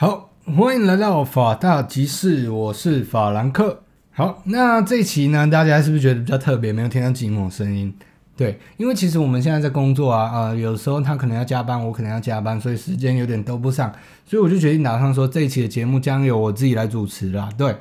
好，欢迎来到法大集市，我是法兰克。好，那这一期呢，大家是不是觉得比较特别？没有听到寂寞声音？对，因为其实我们现在在工作啊，呃，有时候他可能要加班，我可能要加班，所以时间有点都不上，所以我就决定打算说，这一期的节目将由我自己来主持啦。对。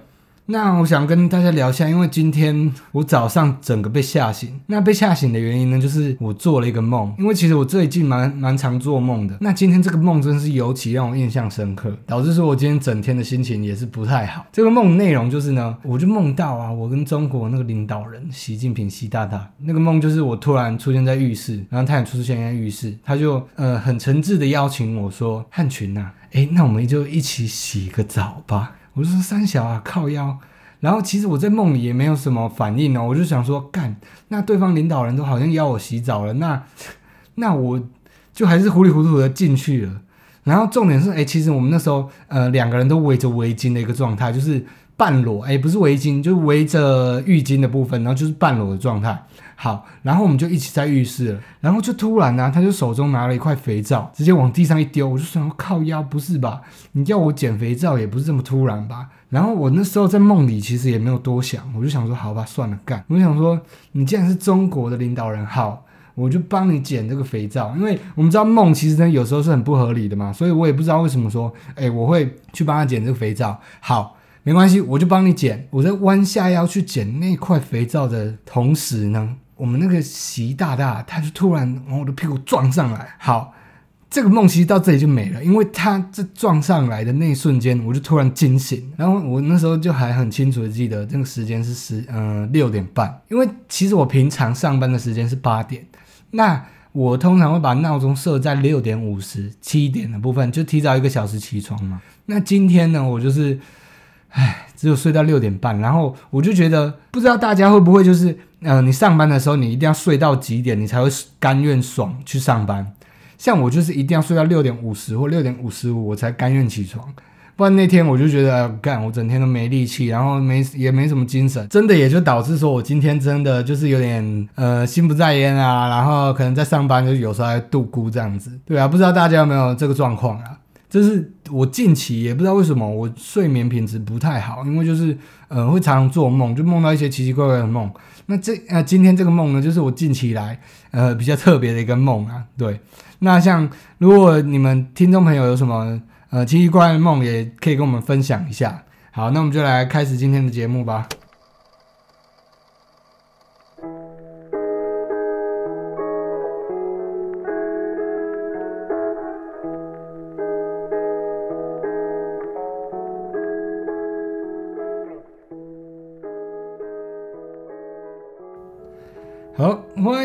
那我想跟大家聊一下，因为今天我早上整个被吓醒。那被吓醒的原因呢，就是我做了一个梦。因为其实我最近蛮蛮常做梦的。那今天这个梦真是尤其让我印象深刻，导致说我今天整天的心情也是不太好。这个梦内容就是呢，我就梦到啊，我跟中国那个领导人习近平习大大那个梦，就是我突然出现在浴室，然后他也出现在浴室，他就呃很诚挚的邀请我说：“汉群呐，哎，那我们就一起洗个澡吧。”我就说三小啊，靠腰。然后其实我在梦里也没有什么反应哦，我就想说干，那对方领导人都好像邀我洗澡了，那那我就还是糊里糊涂的进去了。然后重点是，哎，其实我们那时候呃两个人都围着围巾的一个状态，就是半裸，哎，不是围巾，就是围着浴巾的部分，然后就是半裸的状态。好，然后我们就一起在浴室了，然后就突然呢，他就手中拿了一块肥皂，直接往地上一丢，我就想靠腰，不是吧？你叫我捡肥皂也不是这么突然吧？然后我那时候在梦里其实也没有多想，我就想说好吧，算了，干。我想说你既然是中国的领导人，好，我就帮你捡这个肥皂，因为我们知道梦其实呢有时候是很不合理的嘛，所以我也不知道为什么说，哎，我会去帮他捡这个肥皂。好，没关系，我就帮你捡。我在弯下腰去捡那块肥皂的同时呢。我们那个习大大，他就突然往我的屁股撞上来。好，这个梦其实到这里就没了，因为他这撞上来的那一瞬间，我就突然惊醒。然后我那时候就还很清楚的记得，那个时间是十嗯六点半。因为其实我平常上班的时间是八点，那我通常会把闹钟设在六点五十七点的部分，就提早一个小时起床嘛。那今天呢，我就是，唉，只有睡到六点半，然后我就觉得，不知道大家会不会就是。嗯，你上班的时候，你一定要睡到几点，你才会甘愿爽去上班？像我就是一定要睡到六点五十或六点五十五，我才甘愿起床。不然那天我就觉得干，我整天都没力气，然后没也没什么精神，真的也就导致说我今天真的就是有点呃心不在焉啊，然后可能在上班就有时候还度孤这样子。对啊，不知道大家有没有这个状况啊？就是我近期也不知道为什么我睡眠品质不太好，因为就是呃会常常做梦，就梦到一些奇奇怪怪的梦。那这呃，今天这个梦呢，就是我近期来呃比较特别的一个梦啊。对，那像如果你们听众朋友有什么呃奇奇怪怪的梦，也可以跟我们分享一下。好，那我们就来开始今天的节目吧。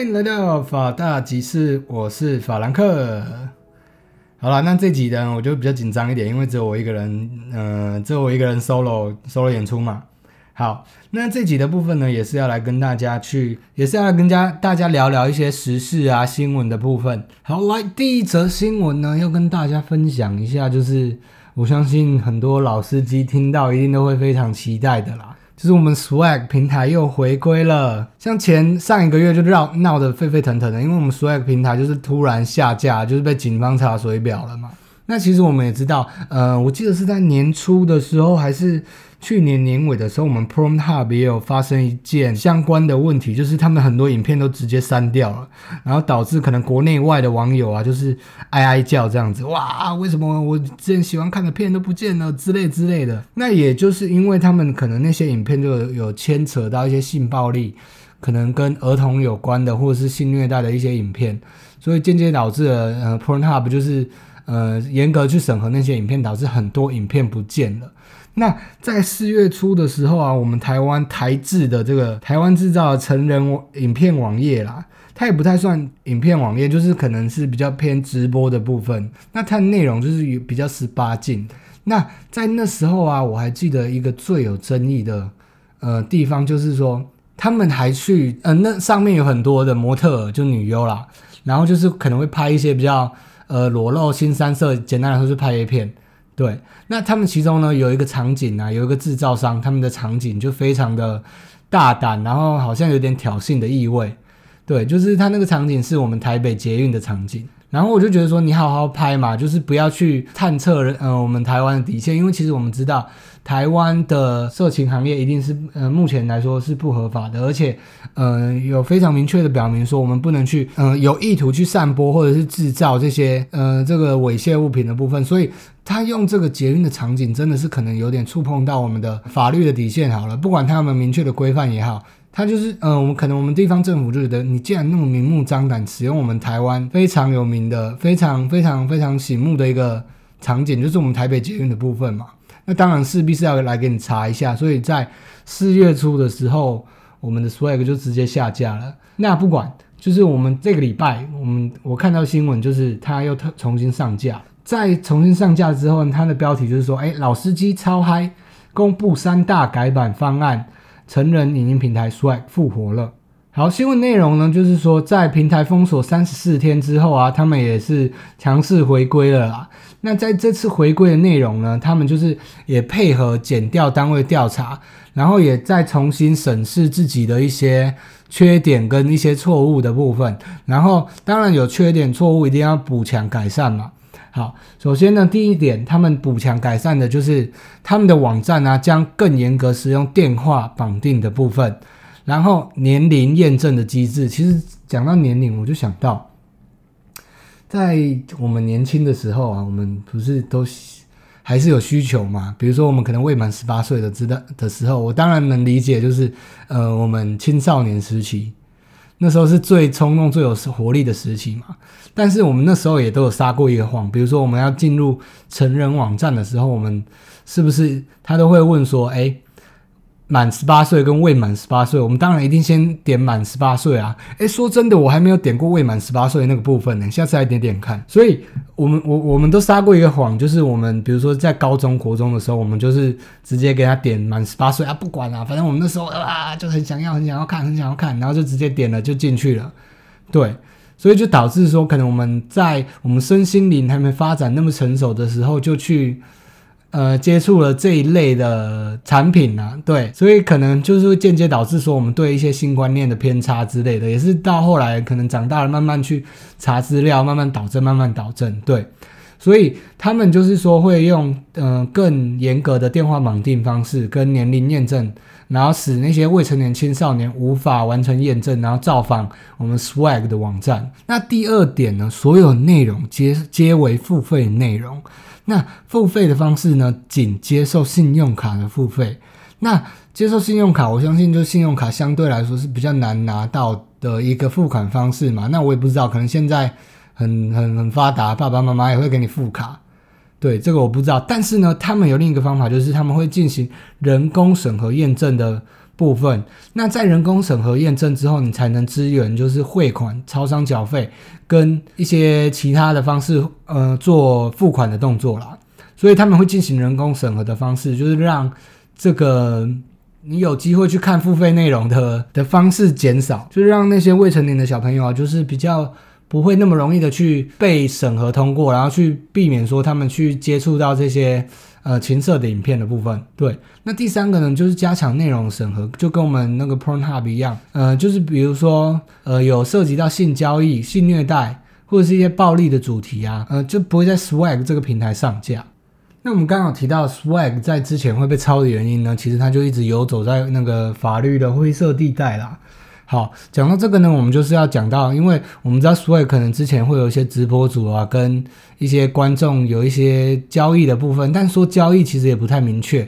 欢迎来到法大集市，我是法兰克。好了，那这集呢，我就比较紧张一点，因为只有我一个人，嗯，只有我一个人 solo solo 演出嘛。好，那这集的部分呢，也是要来跟大家去，也是要来跟家大家聊聊一些时事啊、新闻的部分。好，来第一则新闻呢，要跟大家分享一下，就是我相信很多老司机听到一定都会非常期待的啦。就是我们 Swag 平台又回归了，像前上一个月就闹闹得沸沸腾腾的，因为我们 Swag 平台就是突然下架，就是被警方查水表了嘛。那其实我们也知道，呃，我记得是在年初的时候还是。去年年尾的时候，我们 PromHub 也有发生一件相关的问题，就是他们很多影片都直接删掉了，然后导致可能国内外的网友啊，就是哀哀叫这样子，哇，为什么我之前喜欢看的片都不见了之类之类的？那也就是因为他们可能那些影片就有牵扯到一些性暴力，可能跟儿童有关的，或者是性虐待的一些影片，所以间接导致了呃 PromHub 就是呃严格去审核那些影片，导致很多影片不见了。那在四月初的时候啊，我们台湾台制的这个台湾制造的成人影片网页啦，它也不太算影片网页，就是可能是比较偏直播的部分。那它的内容就是比较十八禁。那在那时候啊，我还记得一个最有争议的呃地方，就是说他们还去呃那上面有很多的模特就女优啦，然后就是可能会拍一些比较呃裸露、新三色，简单来说是拍 A 片。对，那他们其中呢有一个场景啊，有一个制造商，他们的场景就非常的大胆，然后好像有点挑衅的意味。对，就是他那个场景是我们台北捷运的场景，然后我就觉得说，你好好拍嘛，就是不要去探测呃我们台湾的底线，因为其实我们知道台湾的色情行业一定是呃目前来说是不合法的，而且呃有非常明确的表明说我们不能去呃有意图去散播或者是制造这些呃这个猥亵物品的部分，所以他用这个捷运的场景真的是可能有点触碰到我们的法律的底线。好了，不管他们明确的规范也好。他就是，嗯，我们可能我们地方政府就觉得，你既然那么明目张胆使用我们台湾非常有名的、非常非常非常醒目的一个场景，就是我们台北捷运的部分嘛，那当然势必是要来给你查一下。所以在四月初的时候，我们的 swag 就直接下架了。那不管，就是我们这个礼拜，我们我看到新闻，就是他又特重新上架。在重新上架之后，它的标题就是说，哎，老司机超嗨，公布三大改版方案。成人影音平台 Swag 复活了。好，新闻内容呢，就是说在平台封锁三十四天之后啊，他们也是强势回归了啦。那在这次回归的内容呢，他们就是也配合减调单位调查，然后也再重新审视自己的一些缺点跟一些错误的部分。然后当然有缺点错误，一定要补强改善嘛。好，首先呢，第一点，他们补强改善的就是他们的网站啊，将更严格使用电话绑定的部分，然后年龄验证的机制。其实讲到年龄，我就想到，在我们年轻的时候啊，我们不是都还是有需求嘛？比如说，我们可能未满十八岁的知道的时候，我当然能理解，就是呃，我们青少年时期。那时候是最冲动、最有活力的时期嘛，但是我们那时候也都有撒过一个谎，比如说我们要进入成人网站的时候，我们是不是他都会问说，哎？满十八岁跟未满十八岁，我们当然一定先点满十八岁啊！诶，说真的，我还没有点过未满十八岁那个部分呢，下次来点点看。所以，我们我我们都撒过一个谎，就是我们比如说在高中国中的时候，我们就是直接给他点满十八岁啊，不管了，反正我们那时候啊就很想要、很想要看、很想要看，然后就直接点了就进去了。对，所以就导致说，可能我们在我们身心灵还没发展那么成熟的时候，就去。呃，接触了这一类的产品呢，对，所以可能就是会间接导致说我们对一些新观念的偏差之类的，也是到后来可能长大了，慢慢去查资料，慢慢导正，慢慢导正，对，所以他们就是说会用嗯更严格的电话绑定方式跟年龄验证，然后使那些未成年青少年无法完成验证，然后造访我们 Swag 的网站。那第二点呢，所有内容皆皆为付费内容。那付费的方式呢？仅接受信用卡的付费。那接受信用卡，我相信就信用卡相对来说是比较难拿到的一个付款方式嘛。那我也不知道，可能现在很很很发达，爸爸妈妈也会给你付卡。对，这个我不知道。但是呢，他们有另一个方法，就是他们会进行人工审核验证的。部分，那在人工审核验证之后，你才能支援就是汇款、超商缴费跟一些其他的方式，呃，做付款的动作啦。所以他们会进行人工审核的方式，就是让这个你有机会去看付费内容的的方式减少，就是让那些未成年的小朋友啊，就是比较不会那么容易的去被审核通过，然后去避免说他们去接触到这些。呃，情色的影片的部分，对。那第三个呢，就是加强内容审核，就跟我们那个 Pornhub 一样，呃，就是比如说，呃，有涉及到性交易、性虐待或者是一些暴力的主题啊，呃，就不会在 Swag 这个平台上架。那我们刚好提到 Swag 在之前会被抄的原因呢，其实它就一直游走在那个法律的灰色地带啦。好，讲到这个呢，我们就是要讲到，因为我们知道 Swag 可能之前会有一些直播主啊，跟一些观众有一些交易的部分，但说交易其实也不太明确，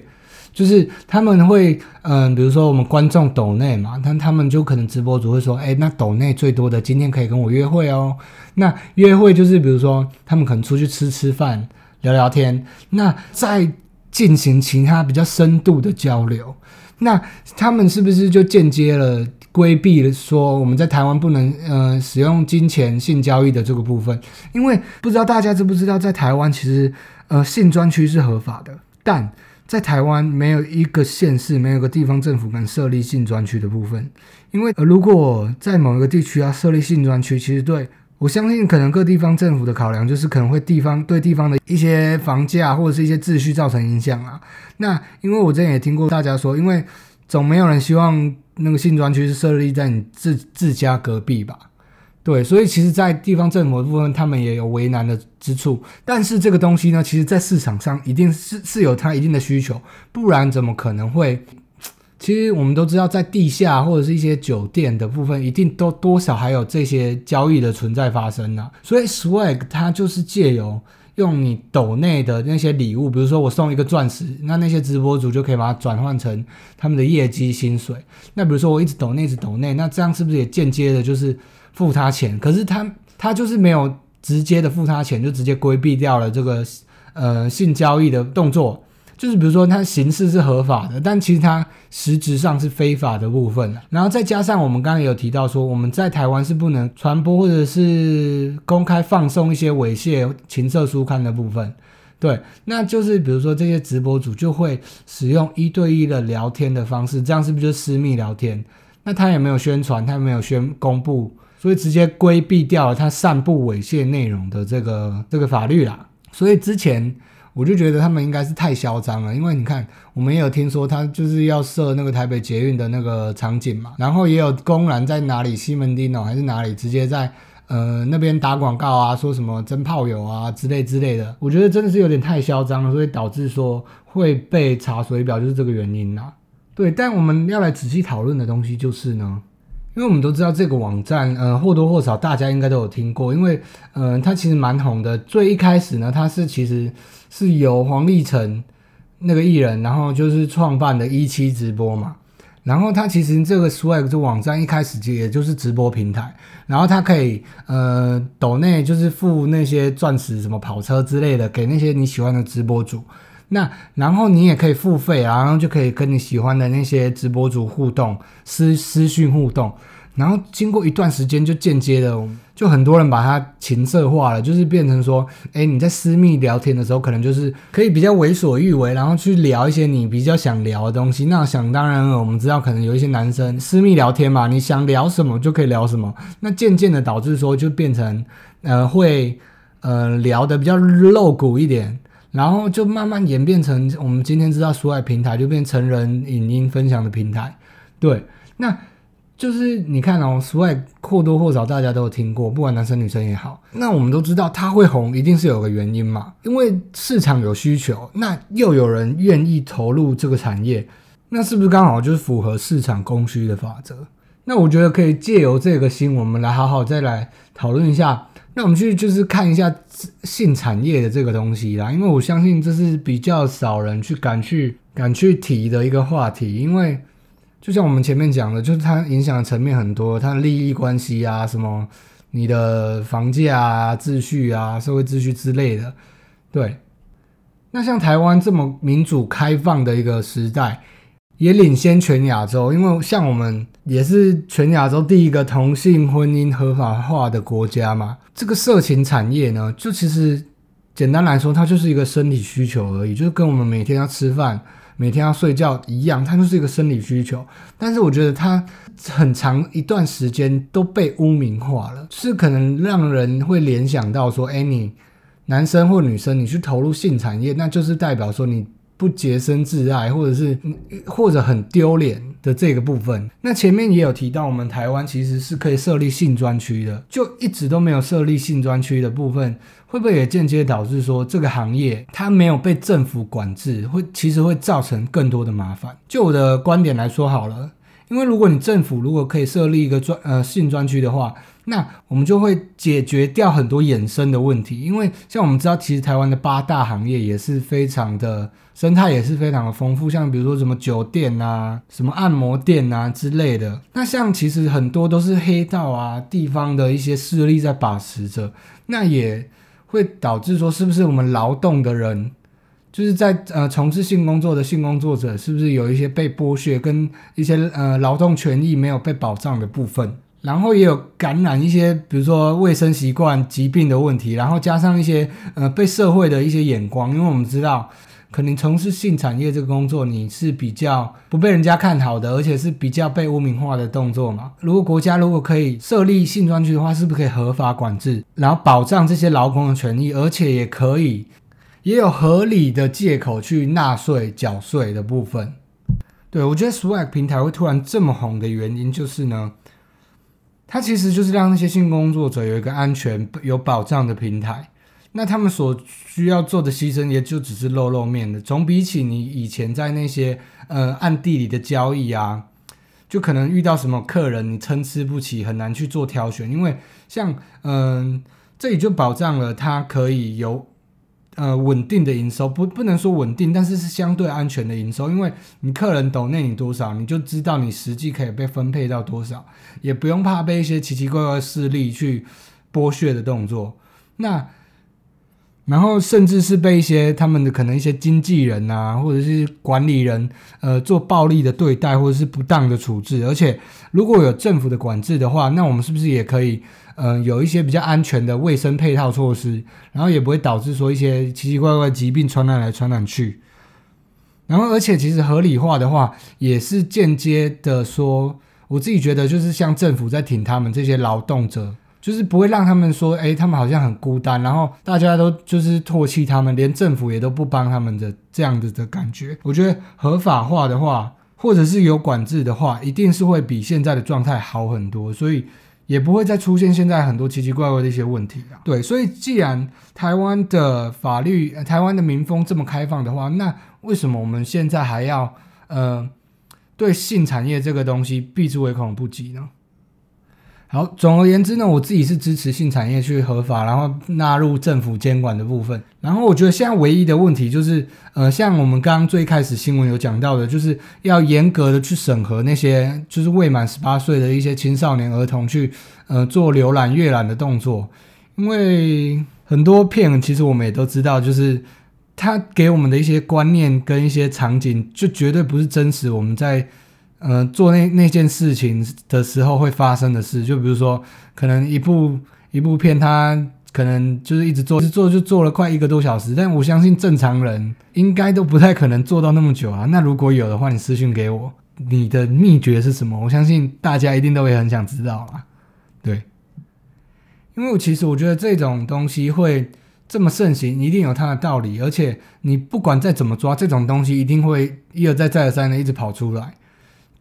就是他们会，嗯，比如说我们观众抖内嘛，但他们就可能直播主会说，哎，那抖内最多的今天可以跟我约会哦，那约会就是比如说他们可能出去吃吃饭、聊聊天，那再进行其他比较深度的交流，那他们是不是就间接了？规避了说我们在台湾不能呃使用金钱性交易的这个部分，因为不知道大家知不知道，在台湾其实呃性专区是合法的，但在台湾没有一个县市没有个地方政府敢设立性专区的部分，因为如果在某一个地区要设立性专区，其实对我相信可能各地方政府的考量就是可能会地方对地方的一些房价或者是一些秩序造成影响啊。那因为我之前也听过大家说，因为总没有人希望。那个性专区是设立在你自自家隔壁吧？对，所以其实，在地方政府的部分，他们也有为难的之处。但是这个东西呢，其实，在市场上一定是是有它一定的需求，不然怎么可能会？其实我们都知道，在地下或者是一些酒店的部分，一定都多少还有这些交易的存在发生呢。所以 Swag 它就是借由用你抖内的那些礼物，比如说我送一个钻石，那那些直播主就可以把它转换成他们的业绩薪水。那比如说我一直抖内，一直抖内，那这样是不是也间接的就是付他钱？可是他他就是没有直接的付他钱，就直接规避掉了这个呃性交易的动作。就是比如说，它形式是合法的，但其实它实质上是非法的部分然后再加上我们刚刚有提到说，我们在台湾是不能传播或者是公开放送一些猥亵、情色书刊的部分。对，那就是比如说这些直播主就会使用一对一的聊天的方式，这样是不是就私密聊天？那他也没有宣传，他也没有宣公布，所以直接规避掉了他散布猥亵内容的这个这个法律啦。所以之前。我就觉得他们应该是太嚣张了，因为你看，我们也有听说他就是要设那个台北捷运的那个场景嘛，然后也有公然在哪里西门町哦还是哪里直接在呃那边打广告啊，说什么真炮友啊之类之类的，我觉得真的是有点太嚣张了，所以导致说会被查水表就是这个原因啦。对，但我们要来仔细讨论的东西就是呢。因为我们都知道这个网站，呃，或多或少大家应该都有听过，因为，呃，它其实蛮红的。最一开始呢，它是其实是由黄立成那个艺人，然后就是创办的一期直播嘛。然后他其实这个 Swag 这网站一开始就也就是直播平台，然后他可以，呃，抖内就是付那些钻石、什么跑车之类的给那些你喜欢的直播主。那然后你也可以付费，然后就可以跟你喜欢的那些直播主互动，私私讯互动。然后经过一段时间，就间接的，就很多人把它情色化了，就是变成说，哎，你在私密聊天的时候，可能就是可以比较为所欲为，然后去聊一些你比较想聊的东西。那想当然了，我们知道可能有一些男生私密聊天嘛，你想聊什么就可以聊什么。那渐渐的导致说，就变成呃会呃聊的比较露骨一点。然后就慢慢演变成我们今天知道苏爱平台，就变成人影音分享的平台。对，那就是你看哦，苏爱或多或少大家都有听过，不管男生女生也好。那我们都知道它会红，一定是有个原因嘛，因为市场有需求，那又有人愿意投入这个产业，那是不是刚好就是符合市场供需的法则？那我觉得可以借由这个新闻，我们来好好再来讨论一下。那我们去就是看一下性产业的这个东西啦，因为我相信这是比较少人去敢去敢去提的一个话题，因为就像我们前面讲的，就是它影响的层面很多，它的利益关系啊，什么你的房价啊、秩序啊、社会秩序之类的，对。那像台湾这么民主开放的一个时代。也领先全亚洲，因为像我们也是全亚洲第一个同性婚姻合法化的国家嘛。这个色情产业呢，就其实简单来说，它就是一个生理需求而已，就是跟我们每天要吃饭、每天要睡觉一样，它就是一个生理需求。但是我觉得它很长一段时间都被污名化了，是可能让人会联想到说，哎，你男生或女生你去投入性产业，那就是代表说你。不洁身自爱，或者是或者很丢脸的这个部分，那前面也有提到，我们台湾其实是可以设立性专区的，就一直都没有设立性专区的部分，会不会也间接导致说这个行业它没有被政府管制，会其实会造成更多的麻烦？就我的观点来说好了，因为如果你政府如果可以设立一个专呃性专区的话。那我们就会解决掉很多衍生的问题，因为像我们知道，其实台湾的八大行业也是非常的生态，也是非常的丰富。像比如说什么酒店啊、什么按摩店啊之类的。那像其实很多都是黑道啊、地方的一些势力在把持着，那也会导致说，是不是我们劳动的人，就是在呃从事性工作的性工作者，是不是有一些被剥削，跟一些呃劳动权益没有被保障的部分？然后也有感染一些，比如说卫生习惯、疾病的问题，然后加上一些呃被社会的一些眼光，因为我们知道，可能从事性产业这个工作，你是比较不被人家看好的，而且是比较被污名化的动作嘛。如果国家如果可以设立性专区的话，是不是可以合法管制，然后保障这些劳工的权益，而且也可以也有合理的借口去纳税缴税的部分？对我觉得 Swag 平台会突然这么红的原因就是呢。它其实就是让那些性工作者有一个安全、有保障的平台。那他们所需要做的牺牲，也就只是露露面的，总比起你以前在那些呃暗地里的交易啊，就可能遇到什么客人你参差不齐，很难去做挑选。因为像嗯，这里就保障了它可以有呃稳定的营收，不不能说稳定，但是是相对安全的营收。因为你客人抖内你多少，你就知道你实际可以被分配到多少，也不用怕被一些奇奇怪怪的势力去剥削的动作。那然后甚至是被一些他们的可能一些经纪人啊，或者是管理人，呃，做暴力的对待，或者是不当的处置。而且如果有政府的管制的话，那我们是不是也可以，嗯，有一些比较安全的卫生配套措施，然后也不会导致说一些奇奇怪怪疾病传染来传染去。然后，而且其实合理化的话，也是间接的说，我自己觉得就是像政府在挺他们这些劳动者。就是不会让他们说，哎，他们好像很孤单，然后大家都就是唾弃他们，连政府也都不帮他们的这样子的感觉。我觉得合法化的话，或者是有管制的话，一定是会比现在的状态好很多，所以也不会再出现现在很多奇奇怪怪的一些问题了。对，所以既然台湾的法律、台湾的民风这么开放的话，那为什么我们现在还要呃对性产业这个东西避之唯恐不及呢？好，总而言之呢，我自己是支持性产业去合法，然后纳入政府监管的部分。然后我觉得现在唯一的问题就是，呃，像我们刚刚最开始新闻有讲到的，就是要严格的去审核那些就是未满十八岁的一些青少年儿童去，呃，做浏览阅览的动作。因为很多片其实我们也都知道，就是他给我们的一些观念跟一些场景，就绝对不是真实我们在。嗯，做那那件事情的时候会发生的事，就比如说，可能一部一部片，它可能就是一直做，一直做就做了快一个多小时。但我相信正常人应该都不太可能做到那么久啊。那如果有的话，你私信给我，你的秘诀是什么？我相信大家一定都会很想知道啊。对，因为我其实我觉得这种东西会这么盛行，一定有它的道理。而且你不管再怎么抓，这种东西一定会一而再再而三的一直跑出来。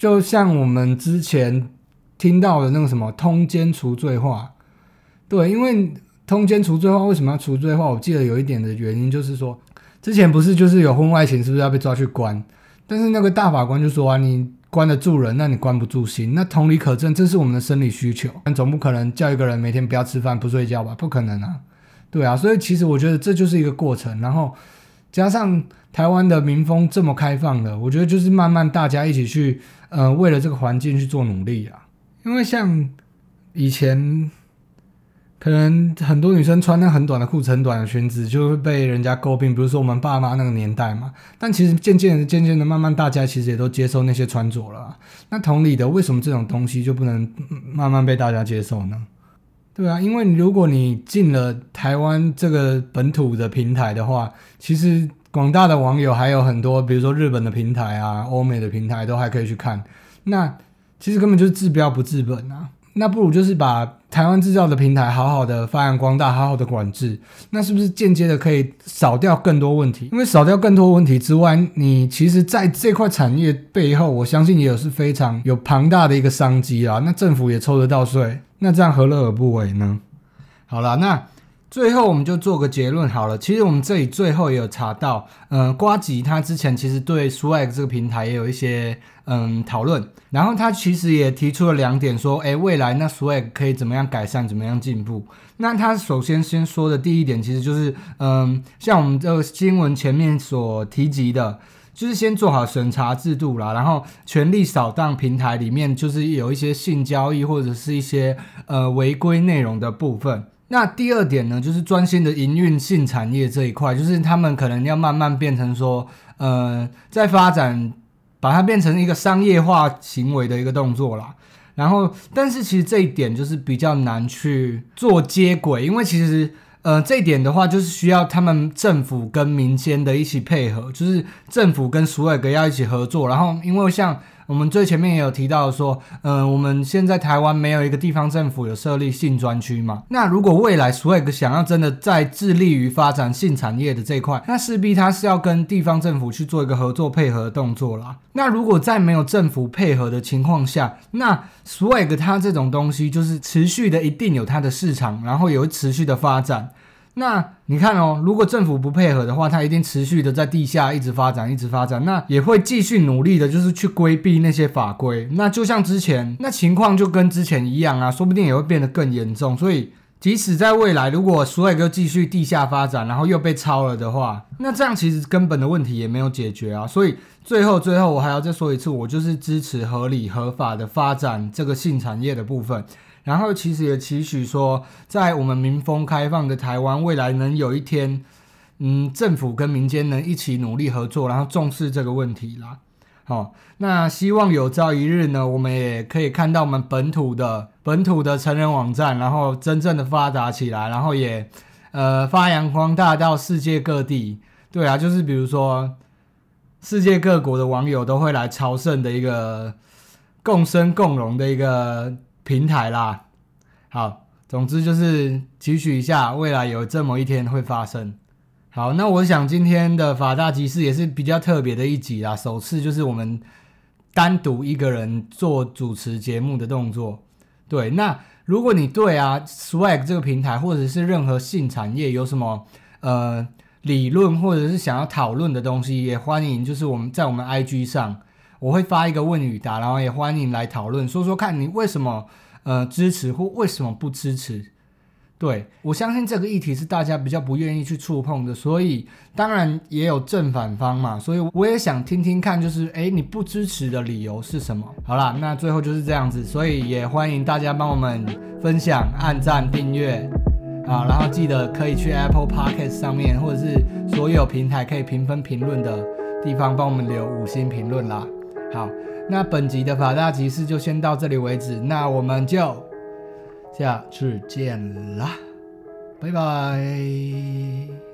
就像我们之前听到的那个什么通奸除罪化，对，因为通奸除罪化为什么要除罪化？我记得有一点的原因就是说，之前不是就是有婚外情，是不是要被抓去关？但是那个大法官就说啊，你关得住人，那你关不住心。那同理可证，这是我们的生理需求，但总不可能叫一个人每天不要吃饭不睡觉吧？不可能啊，对啊，所以其实我觉得这就是一个过程，然后加上台湾的民风这么开放的，我觉得就是慢慢大家一起去。呃，为了这个环境去做努力啊，因为像以前可能很多女生穿那很短的裤子、很短的裙子，就会被人家诟病。比如说我们爸妈那个年代嘛，但其实渐渐的、渐渐的，慢慢大家其实也都接受那些穿着了。那同理的，为什么这种东西就不能慢慢被大家接受呢？对啊，因为如果你进了台湾这个本土的平台的话，其实。广大的网友还有很多，比如说日本的平台啊、欧美的平台都还可以去看。那其实根本就是治标不治本啊！那不如就是把台湾制造的平台好好的发扬光大，好好的管制。那是不是间接的可以少掉更多问题？因为少掉更多问题之外，你其实在这块产业背后，我相信也有是非常有庞大的一个商机啊。那政府也抽得到税，那这样何乐而不为呢？好了，那。最后我们就做个结论好了。其实我们这里最后也有查到，呃，瓜吉他之前其实对 Swag 这个平台也有一些嗯讨论，然后他其实也提出了两点，说，诶，未来那 Swag 可以怎么样改善，怎么样进步？那他首先先说的第一点，其实就是，嗯，像我们这个新闻前面所提及的，就是先做好审查制度啦，然后全力扫荡平台里面就是有一些性交易或者是一些呃违规内容的部分。那第二点呢，就是专心的营运性产业这一块，就是他们可能要慢慢变成说，呃，在发展，把它变成一个商业化行为的一个动作啦。然后，但是其实这一点就是比较难去做接轨，因为其实，呃，这一点的话，就是需要他们政府跟民间的一起配合，就是政府跟苏尔格要一起合作。然后，因为像我们最前面也有提到说，嗯，我们现在台湾没有一个地方政府有设立性专区嘛？那如果未来 Swag 想要真的在致力于发展性产业的这一块，那势必它是要跟地方政府去做一个合作配合的动作啦。那如果在没有政府配合的情况下，那 Swag 它这种东西就是持续的一定有它的市场，然后有持续的发展。那你看哦，如果政府不配合的话，它一定持续的在地下一直发展，一直发展，那也会继续努力的，就是去规避那些法规。那就像之前那情况就跟之前一样啊，说不定也会变得更严重。所以，即使在未来，如果所有哥继续地下发展，然后又被抄了的话，那这样其实根本的问题也没有解决啊。所以最后最后，我还要再说一次，我就是支持合理合法的发展这个性产业的部分。然后其实也期许说，在我们民风开放的台湾，未来能有一天，嗯，政府跟民间能一起努力合作，然后重视这个问题啦。好，那希望有朝一日呢，我们也可以看到我们本土的本土的成人网站，然后真正的发达起来，然后也呃发扬光大到世界各地。对啊，就是比如说，世界各国的网友都会来朝圣的一个共生共荣的一个。平台啦，好，总之就是提取一下，未来有这么一天会发生。好，那我想今天的法大集市也是比较特别的一集啦，首次就是我们单独一个人做主持节目的动作。对，那如果你对啊 Swag 这个平台或者是任何性产业有什么呃理论或者是想要讨论的东西，也欢迎就是我们在我们 IG 上。我会发一个问与答，然后也欢迎来讨论，说说看你为什么呃支持或为什么不支持。对我相信这个议题是大家比较不愿意去触碰的，所以当然也有正反方嘛，所以我也想听听看，就是诶你不支持的理由是什么？好啦，那最后就是这样子，所以也欢迎大家帮我们分享、按赞、订阅啊，然后记得可以去 Apple Podcast 上面或者是所有平台可以评分评论的地方帮我们留五星评论啦。好，那本集的法大集市就先到这里为止，那我们就下次见啦，拜拜。